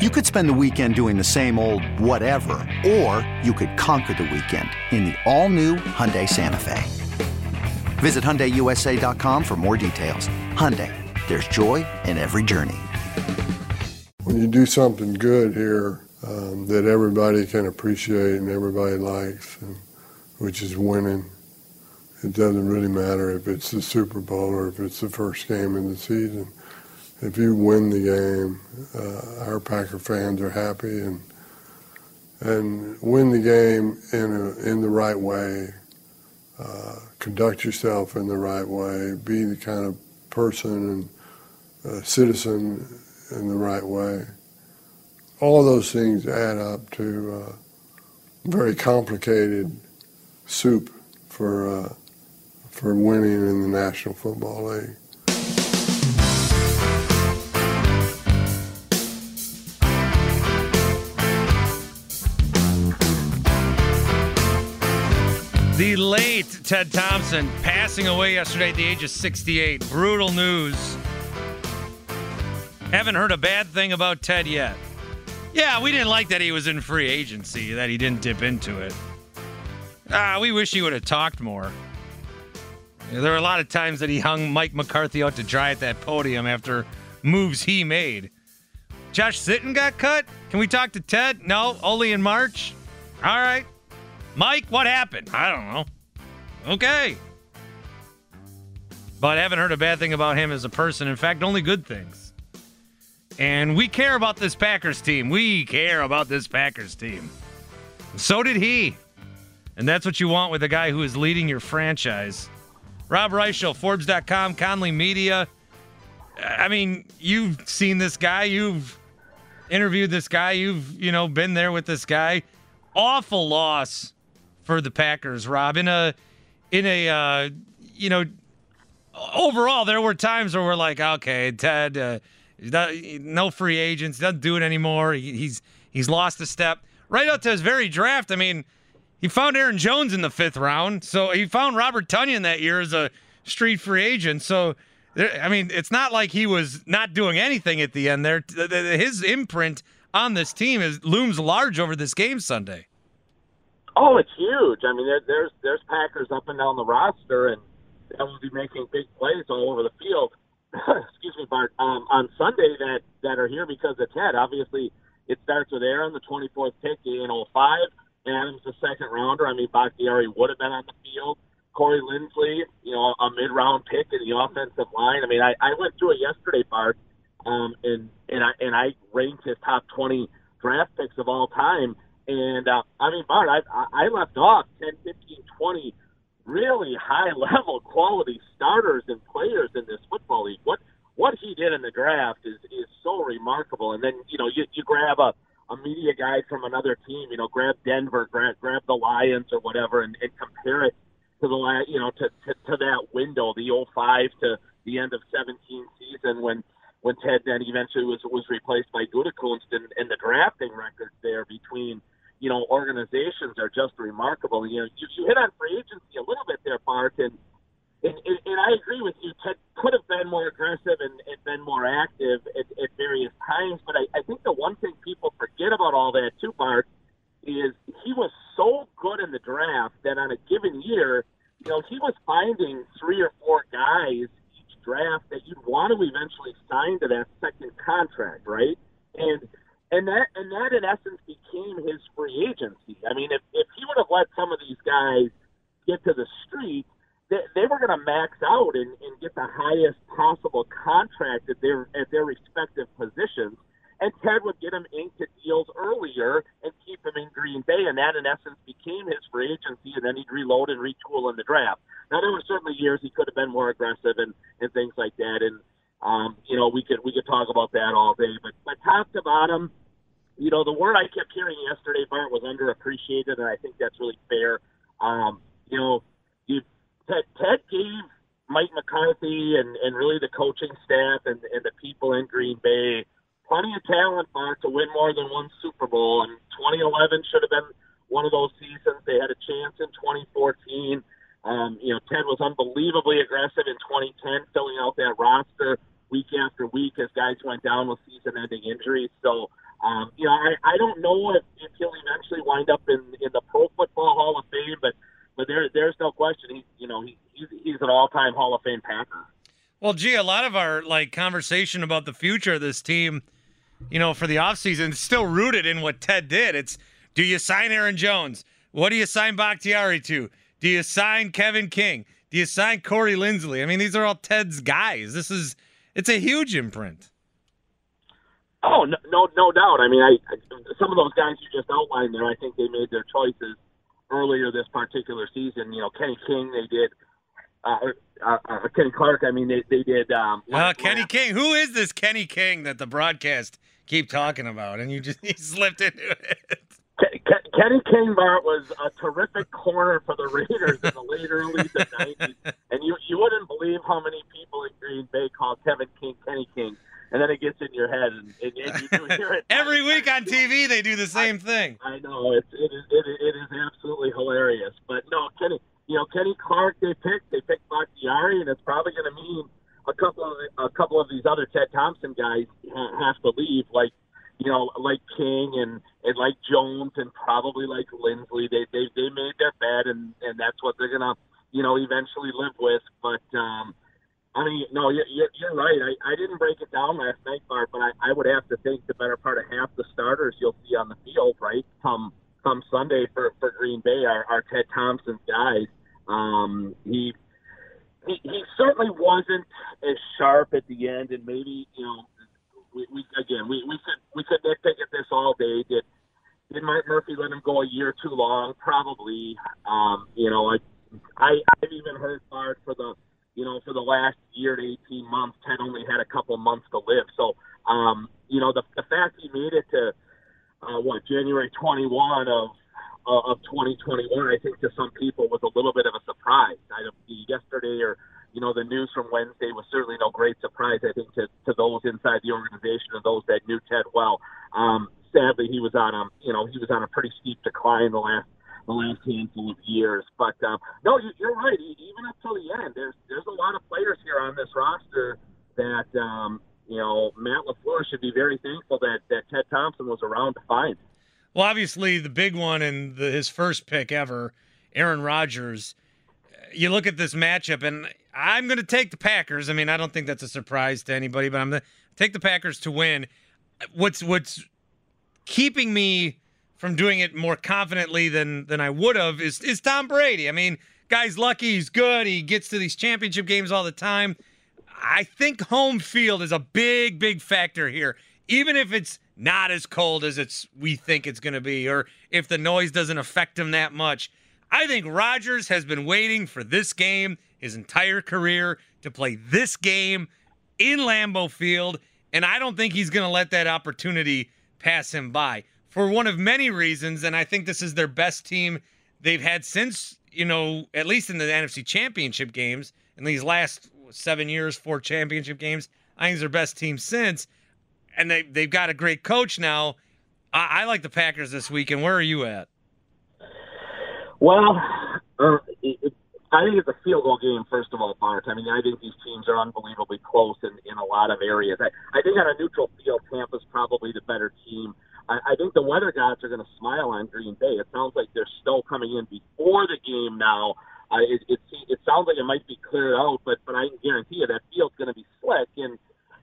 You could spend the weekend doing the same old whatever, or you could conquer the weekend in the all-new Hyundai Santa Fe. Visit HyundaiUSA.com for more details. Hyundai, there's joy in every journey. When you do something good here um, that everybody can appreciate and everybody likes, and, which is winning, it doesn't really matter if it's the Super Bowl or if it's the first game in the season if you win the game, uh, our Packer fans are happy and and win the game in a, in the right way. Uh, conduct yourself in the right way. Be the kind of person and uh, citizen in the right way. All those things add up to uh, very complicated soup for uh, for winning in the National Football League. The late Ted Thompson passing away yesterday at the age of 68. Brutal news. Haven't heard a bad thing about Ted yet. Yeah, we didn't like that he was in free agency, that he didn't dip into it. Ah, we wish he would have talked more. There were a lot of times that he hung Mike McCarthy out to dry at that podium after moves he made. Josh Sitton got cut? Can we talk to Ted? No, only in March? All right. Mike, what happened? I don't know. Okay. But I haven't heard a bad thing about him as a person. In fact, only good things. And we care about this Packers team. We care about this Packers team. So did he. And that's what you want with a guy who is leading your franchise. Rob Reischel, Forbes.com, Conley Media. I mean, you've seen this guy. You've interviewed this guy. You've, you know, been there with this guy. Awful loss for the Packers, Rob. In a in a uh, you know overall, there were times where we're like, okay, Ted, uh, no free agents, doesn't do it anymore. He, he's he's lost a step. Right up to his very draft, I mean, he found Aaron Jones in the fifth round, so he found Robert Tonyan that year as a street free agent. So. I mean, it's not like he was not doing anything at the end there. His imprint on this team is looms large over this game Sunday. Oh, it's huge. I mean, there, there's there's Packers up and down the roster, and that will be making big plays all over the field. Excuse me, Bart. Um, on Sunday, that that are here because of Ted. Obviously, it starts with Aaron, the 24th pick in 05. Adams, the second rounder. I mean, Bakhtiari would have been on the field. Corey Linsley, you know, a mid-round pick in the offensive line. I mean, I, I went through it yesterday, Bart, um, and and I and I ranked his top 20 draft picks of all time and uh, I mean, Bart, I, I left off 10, 15, 20 really high level quality starters and players in this football league. What what he did in the draft is is so remarkable. And then you know you you grab a a media guy from another team, you know, grab Denver, grab grab the Lions or whatever, and, and compare it to the you know to, to to that window, the 05 to the end of 17 season when when Ted then eventually was was replaced by Gutekunst and, and the drafting records there between you know, organizations are just remarkable. You know, you, hit on free agency a little bit there, Bart, and and, and, and I agree with you. Ted could have been more aggressive and, and been more active at, at various times, but I, I think the one thing people forget about all that too, Bart, is he was so good in the draft that on a given year, you know, he was finding three or four guys each draft that you'd want to eventually sign to that second contract, right? And and that and that in essence became his free agency. I mean, if if he would have let some of these guys get to the street, they, they were going to max out and, and get the highest possible contract at their at their respective positions. And Ted would get him into deals earlier and keep him in Green Bay, and that in essence became his free agency. And then he'd reload and retool in the draft. Now there were certainly years he could have been more aggressive and and things like that. And Um, you know, we could we could talk about that all day, but but top to bottom, you know, the word I kept hearing yesterday, Bart, was underappreciated, and I think that's really fair. Um, you know, you, Ted, Ted gave Mike McCarthy and, and really the coaching staff and, and the people in Green Bay plenty of talent, Bart, to win more than one Super Bowl. And 2011 should have been one of those seasons. They had a chance in 2014. Um, you know, Ted was unbelievably aggressive in 2010, filling out that roster week after week as guys went down with season-ending injuries. So, um, you know, I, I don't know if, if he'll eventually wind up in, in the Pro Football Hall of Fame, but but there there's no question he you know he, he's, he's an all-time Hall of Fame Packer. Well, gee, a lot of our like conversation about the future of this team, you know, for the offseason is still rooted in what Ted did. It's do you sign Aaron Jones? What do you sign Bakhtiari to? Do you sign Kevin King? Do you sign Corey Linsley? I mean, these are all Ted's guys. This is it's a huge imprint. Oh no, no, no doubt. I mean, I, I some of those guys you just outlined there, I think they made their choices earlier this particular season. You know, Kenny King, they did. Uh, uh, uh, Kenny Clark, I mean, they they did. Um, uh, Kenny King, who is this Kenny King that the broadcast keep talking about? And you just he slipped into it. Kenny King Bart was a terrific corner for the Raiders in the late early the nineties, and you you wouldn't believe how many people in Green Bay call Kevin King Kenny King, and then it gets in your head, and, and, and you do hear it. Every week on TV. They do the same I, thing. I know. It's it is it, it is absolutely hilarious, but no, Kenny, you know Kenny Clark they picked they picked Bakhtiari, and it's probably going to mean a couple of a couple of these other Ted Thompson guys have to leave, like you know, like King and and like Jones and probably like Linsley. They they they made their bed and and that's what they're gonna you know eventually live with. But um, I mean, no, you're you're right. I I didn't break it down last night, Bart, but I I would have to think the better part of half the starters you'll see on the field, right, come come Sunday for for Green Bay are, are Ted Thompson's guys. Um, he. He, he certainly wasn't as sharp at the end, and maybe you know we, we again we, we could we could nitpick at this all day. Did Murphy let him go a year too long? Probably. Um, you know, I I I've even heard Bart for the you know for the last year to eighteen months, Ted only had a couple months to live. So um, you know the the fact he made it to uh, what January twenty one of uh, of 2021, I think to some people was a little bit of a surprise. I yesterday or you know, the news from Wednesday was certainly no great surprise, I think, to, to those inside the organization and those that knew Ted well. Um, sadly, he was on a, you know, he was on a pretty steep decline the last the last handful of years. But um, no, you, you're right. Even up till the end, there's there's a lot of players here on this roster that um, you know Matt Lafleur should be very thankful that that Ted Thompson was around to find. Well, obviously, the big one and his first pick ever, Aaron Rodgers. You look at this matchup, and I'm going to take the Packers. I mean, I don't think that's a surprise to anybody, but I'm going to take the Packers to win. What's what's keeping me from doing it more confidently than than I would have is is Tom Brady. I mean, guy's lucky, he's good, he gets to these championship games all the time. I think home field is a big big factor here. Even if it's not as cold as it's we think it's going to be or if the noise doesn't affect him that much. I think Rodgers has been waiting for this game his entire career to play this game in Lambeau Field, and I don't think he's going to let that opportunity pass him by for one of many reasons. And I think this is their best team they've had since, you know, at least in the NFC Championship games in these last seven years, four championship games. I think it's their best team since. And they, they've got a great coach now. I, I like the Packers this week. And where are you at? Well, uh, I think it's a field goal game, first of all, Bart. I mean, I think these teams are unbelievably close in, in a lot of areas. I, I think on a neutral field, Tampa's probably the better team. I, I think the weather gods are going to smile on Green Bay. It sounds like they're still coming in before the game now. Uh, it, it, it sounds like it might be cleared out, but but I can guarantee you that field's going to be slick, and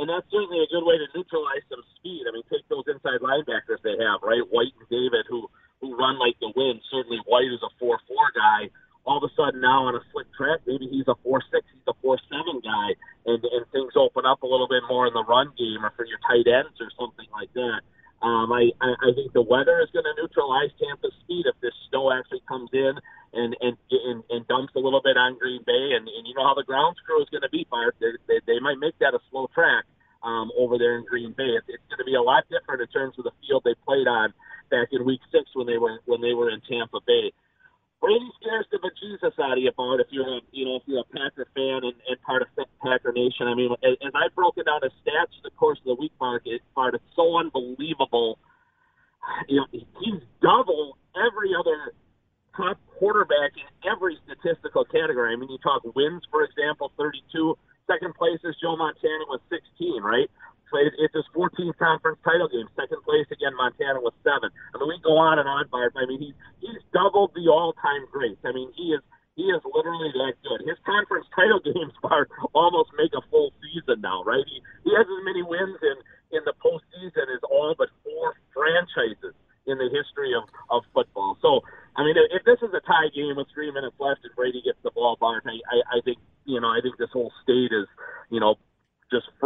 and that's certainly a good way to neutralize some speed. I mean, take those inside linebackers they have, right? White and David, who who run like the wind. Certainly, White is a four four guy all of a sudden now on a slick track, maybe he's a four six, he's a four seven guy, and and things open up a little bit more in the run game or for your tight ends or something like that. Um, I, I I think the weather is going to neutralize Tampa's speed if this snow actually comes in and and and, and dumps a little bit on Green Bay, and, and you know how the ground crew is going to be, Bart. They, they they might make that a slow track um, over there in Green Bay. It's, it's going to be a lot different in terms of the field they played on back in Week Six when they were when they were in Tampa Bay. Brady scares the bejesus out of you, Bart. If you're a you know if you're a Packer fan and, and part of Packer Nation, I mean, as, I've broken down his stats the course of the week, Mark, it, Bart, it's so unbelievable. You know, he's double every other top quarterback in every statistical category. I mean, you talk wins, for example, 32. Second place is Joe Montana with 16, right? Played it's his 14th conference title game. Second place again, Montana with seven. I mean, we go on and on, Bart. I mean, he's he's doubled the all-time greats. I mean, he is he is literally that good. His conference title games, Bart, almost make a full season now, right? He he has as many wins in in the postseason as all but four franchises in the history of of football. So, I mean, if this is a tie game with three minutes left and Brady gets the ball, Bart, I I, I think you know I think this whole state is you know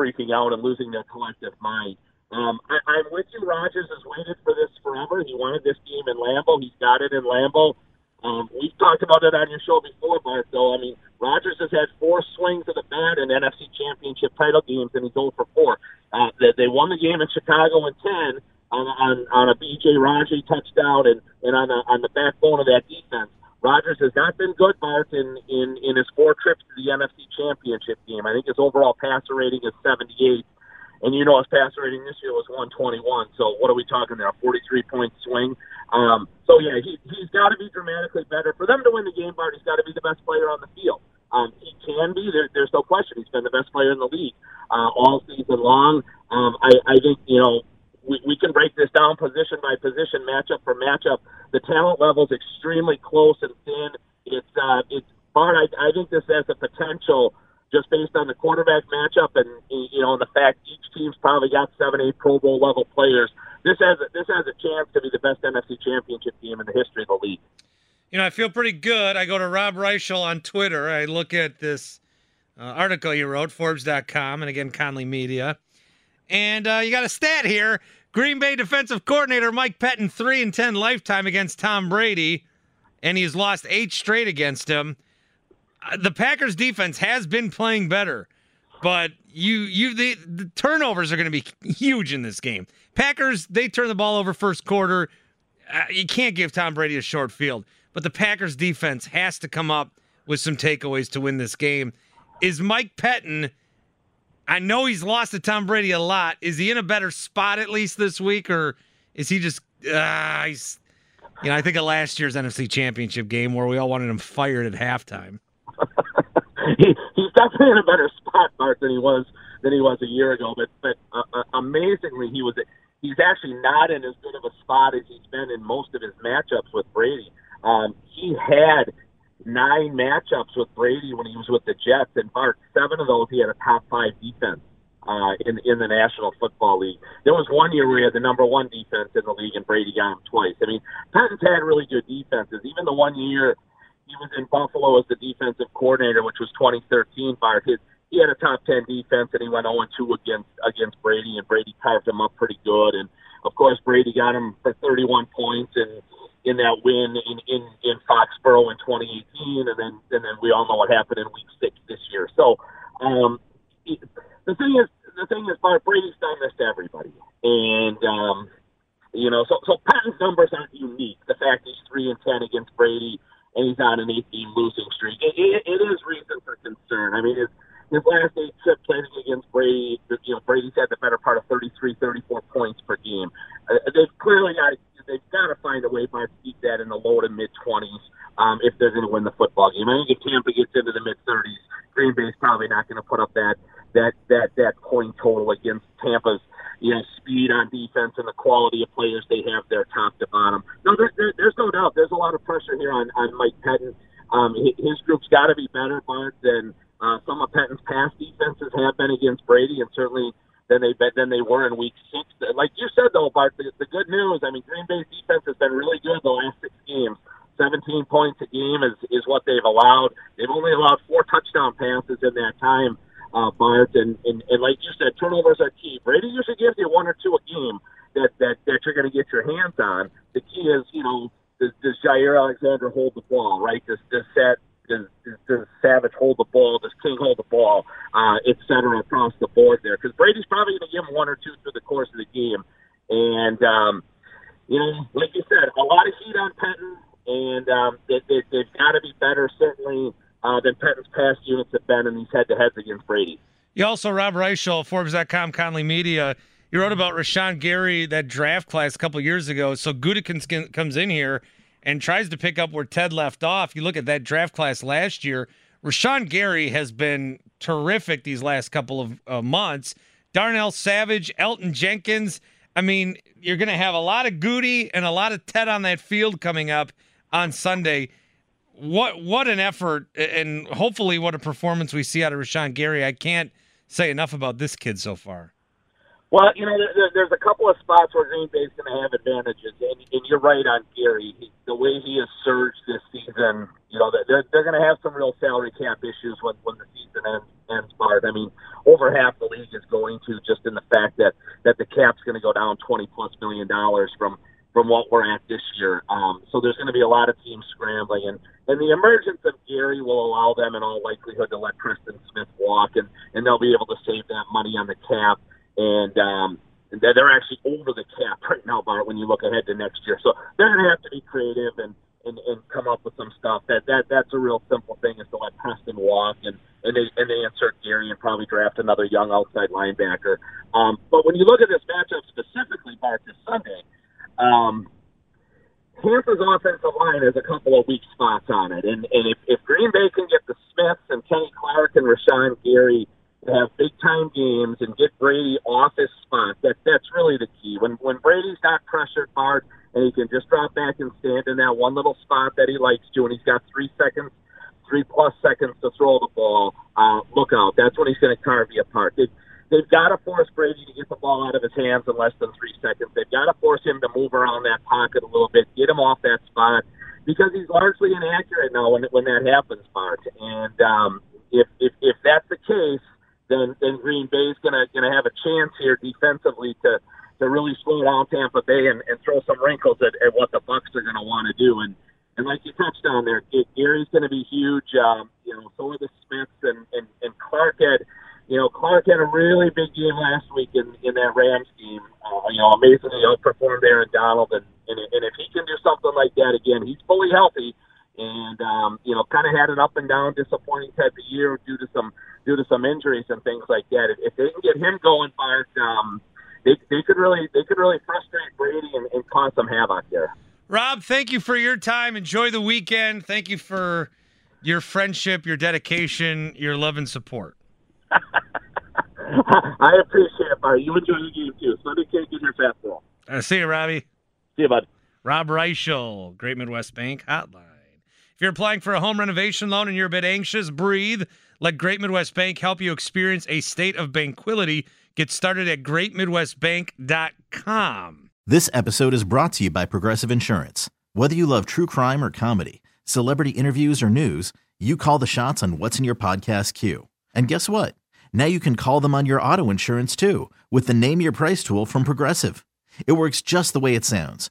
freaking out and losing their collective mind. Um, I, I'm with you. Rodgers has waited for this forever. He wanted this game in Lambeau. He's got it in Lambeau. Um, we've talked about it on your show before, Bart. Though I mean, Rodgers has had four swings of the bat in NFC Championship title games, and he's 0 for four. Uh, they, they won the game in Chicago in ten on on, on a B.J. Raji touchdown, and and on the on the backbone of that defense. Rodgers has not been good, Bart, in, in, in his four trips to the NFC Championship game. I think his overall passer rating is 78. And you know his passer rating this year was 121. So what are we talking there? A 43 point swing. Um, so yeah, he he's got to be dramatically better for them to win the game. Bart, he's got to be the best player on the field. Um, he can be. There, there's no question. He's been the best player in the league uh, all season long. Um, I, I think you know we, we can break this down position by position, matchup for matchup. The talent level is extremely close and thin. It's uh, it's Bart. I, I think this has the potential just based on the quarterback matchup and you know and the fact each team's probably got seven, eight Pro Bowl level players. This has a, this has a chance to be the best NFC Championship game in the history of the league. You know, I feel pretty good. I go to Rob Reischel on Twitter. I look at this uh, article you wrote, Forbes.com, and again, Conley Media. And uh, you got a stat here. Green Bay defensive coordinator Mike Pettine, 3 and 10 lifetime against Tom Brady, and he's lost eight straight against him. Uh, the Packers defense has been playing better, but you you the, the turnovers are going to be huge in this game. Packers they turn the ball over first quarter. Uh, you can't give Tom Brady a short field, but the Packers defense has to come up with some takeaways to win this game. Is Mike Pettine – I know he's lost to Tom Brady a lot. Is he in a better spot at least this week, or is he just? Uh, he's, you know, I think of last year's NFC Championship game where we all wanted him fired at halftime. he, he's definitely in a better spot, Mark, than he was than he was a year ago. But but uh, uh, amazingly, he was he's actually not in as good of a spot as he's been in most of his matchups with Brady. Um, he had nine matchups with Brady when he was with the Jets, and Bart, seven of those he had a top five defense uh, in in the National Football League. There was one year where he had the number one defense in the league, and Brady got him twice. I mean, Pettine's had really good defenses. Even the one year he was in Buffalo as the defensive coordinator, which was 2013, Bart, his he had a top ten defense, and he went 0 2 against against Brady, and Brady carved him up pretty good. And of course, Brady got him for 31 points and in that win in, in, in Foxborough in 2018, and then and then we all know what happened in Week Six this year. So um, the thing is, the thing is, Bart Brady's done this to everybody, and um, you know, so so Pettine's numbers aren't unique. The fact he's three and ten against Brady, and he's on an eight-game losing streak, it, it, it is reason for concern. I mean, his his last eight trips playing against Brady, you know, Brady's had the better part of 33, 34 points per game. Uh, they've clearly they've got to find a way to keep that in the low to mid twenties um, if they're going to win the football game. I think if Tampa gets into the mid thirties, Green Bay's probably not going to put up that that that that point total against Tampa's you know speed on defense and the quality of players they have there top to bottom. No, there, there, there's no doubt. There's a lot of pressure here on on Mike Pettine. Um, his group's got to be better, Bart, than uh, some of Pettine's past defenses have been against Brady, and certainly than they than they were in Week Six. Like you said, though, Bart, the, the good news. I mean, Green Bay's defense has been really good the last six games. 17 points a game is is what they've allowed. They've only allowed four touchdown passes in that time, uh, Bart. And, and and like you said, turnovers are key. Brady usually gives you one or two a game that that that you're going to get your hands on. The key is, you know, does, does Jaire Alexander hold the ball, right? Does does does Savage hold the ball? Does King hold the ball? Uh, et cetera, across the board there. Because Brady's probably going to give him one or two through the course of the game. And, um, you know, like you said, a lot of heat on Pettine, and um, they, they, they've got to be better, certainly, uh, than Pettine's past units have been in these head to heads against Brady. You also, Rob Reischel, Forbes.com, Conley Media, you wrote about Rashan Gary, that draft class a couple years ago. So Gutekunst comes in here and tries to pick up where Ted left off. You look at that draft class last year. Rashan Gary has been terrific these last couple of uh, months. Darnell Savage, Elgton Jenkins. I mean, you're going to have a lot of Gutey and a lot of Ted on that field coming up on Sunday. What what an effort, and hopefully what a performance we see out of Rashan Gary. I can't say enough about this kid so far. Well, you know, there, there's a couple of spots where Green Bay's going to have advantages, and, and you're right on Gary. He, the way he has surged this season, you know, they're they're going to have some real salary cap issues when when the season ends. ends Bart. I mean, over half the league is going to just in the fact that that the cap's going to go down 20 plus million dollars from from what we're at this year. Um, so there's going to be a lot of teams scrambling, and and the emergence of Gary will allow them, in all likelihood, to let Preston Smith walk, and and they'll be able to save that money on the cap and um, they're actually over the cap right now, Bart. When you look ahead to next year, so they're going to have to be creative and, and and come up with some stuff. That that that's a real simple thing is to let Preston walk and and they and they insert Gary and probably draft another young outside linebacker. Um, but when you look at this matchup specifically, Bart, this Sunday. Um, Tampa's offensive line has a couple of weak spots on it, and and if, if Green Bay can get the Smiths and Kenny Clark and Rashan Gary to have big time games and get Brady off his spot. That that's really the key. When when Brady's not pressured hard and he can just drop back and stand in that one little spot that he likes to, and he's got three seconds, three plus seconds to throw the ball. Uh, look out! That's when he's going to carve you apart. They, they've got to force Brady to get the ball out of his hands in less than three seconds. They've got to force him to move around that pocket a little bit, get him off that spot because he's largely inaccurate now when when that happens, Bart. And um, if if if that's the case then then Green Bay's gonna gonna have a chance here defensively to to really slow down Tampa Bay and, and throw some wrinkles at, at what the Bucks are gonna want to do. And and like you touched on there, Gary's gonna be huge. Um, you know, so are the Smiths and, and and Clark had. You know, Clark had a really big game last week in, in that Rams game. Uh, you know, amazingly outperformed Aaron Donald, and, and and if he can do something like that again, he's fully healthy and um, you know, kind of had an up and down, disappointing type of year due to some due to some injuries and things like that. If, they can get him going, Bart, um, they they could really they could really frustrate Brady and, and cause some havoc there. Rob, thank you for your time. Enjoy the weekend. Thank you for your friendship, your dedication, your love and support. I appreciate it, Bart. You enjoy the game too. Sunday can't get your fastball. Uh, see you, Robbie. See you, bud. Rob Reischel, Great Midwest Bank Hotline. You're applying for a home renovation loan and you're a bit anxious, breathe. Let Great Midwest Bank help you experience a state of tranquility. Get started at greatmidwestbank.com. This episode is brought to you by Progressive Insurance. Whether you love true crime or comedy, celebrity interviews or news, you call the shots on what's in your podcast queue. And guess what? Now you can call them on your auto insurance too with the Name Your Price tool from Progressive. It works just the way it sounds